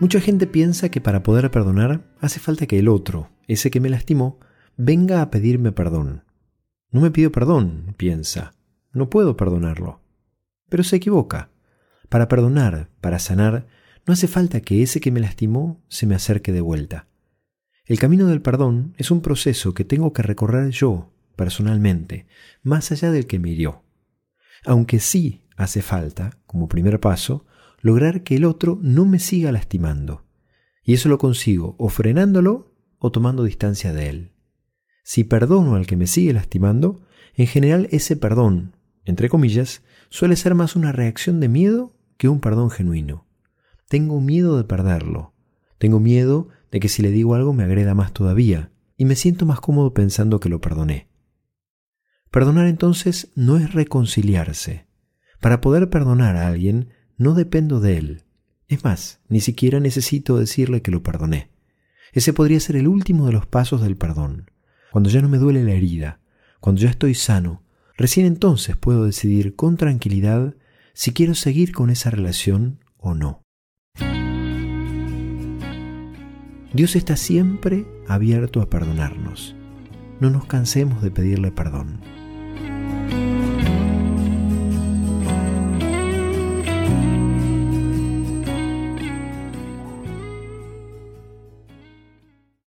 Mucha gente piensa que para poder perdonar hace falta que el otro, ese que me lastimó, venga a pedirme perdón. No me pido perdón, piensa. No puedo perdonarlo. Pero se equivoca. Para perdonar, para sanar, no hace falta que ese que me lastimó se me acerque de vuelta. El camino del perdón es un proceso que tengo que recorrer yo, personalmente, más allá del que me hirió. Aunque sí hace falta, como primer paso, lograr que el otro no me siga lastimando. Y eso lo consigo o frenándolo o tomando distancia de él. Si perdono al que me sigue lastimando, en general ese perdón, entre comillas, suele ser más una reacción de miedo que un perdón genuino. Tengo miedo de perderlo. Tengo miedo de que si le digo algo me agreda más todavía, y me siento más cómodo pensando que lo perdoné. Perdonar entonces no es reconciliarse. Para poder perdonar a alguien, no dependo de él. Es más, ni siquiera necesito decirle que lo perdoné. Ese podría ser el último de los pasos del perdón. Cuando ya no me duele la herida, cuando ya estoy sano, recién entonces puedo decidir con tranquilidad si quiero seguir con esa relación o no. Dios está siempre abierto a perdonarnos. No nos cansemos de pedirle perdón.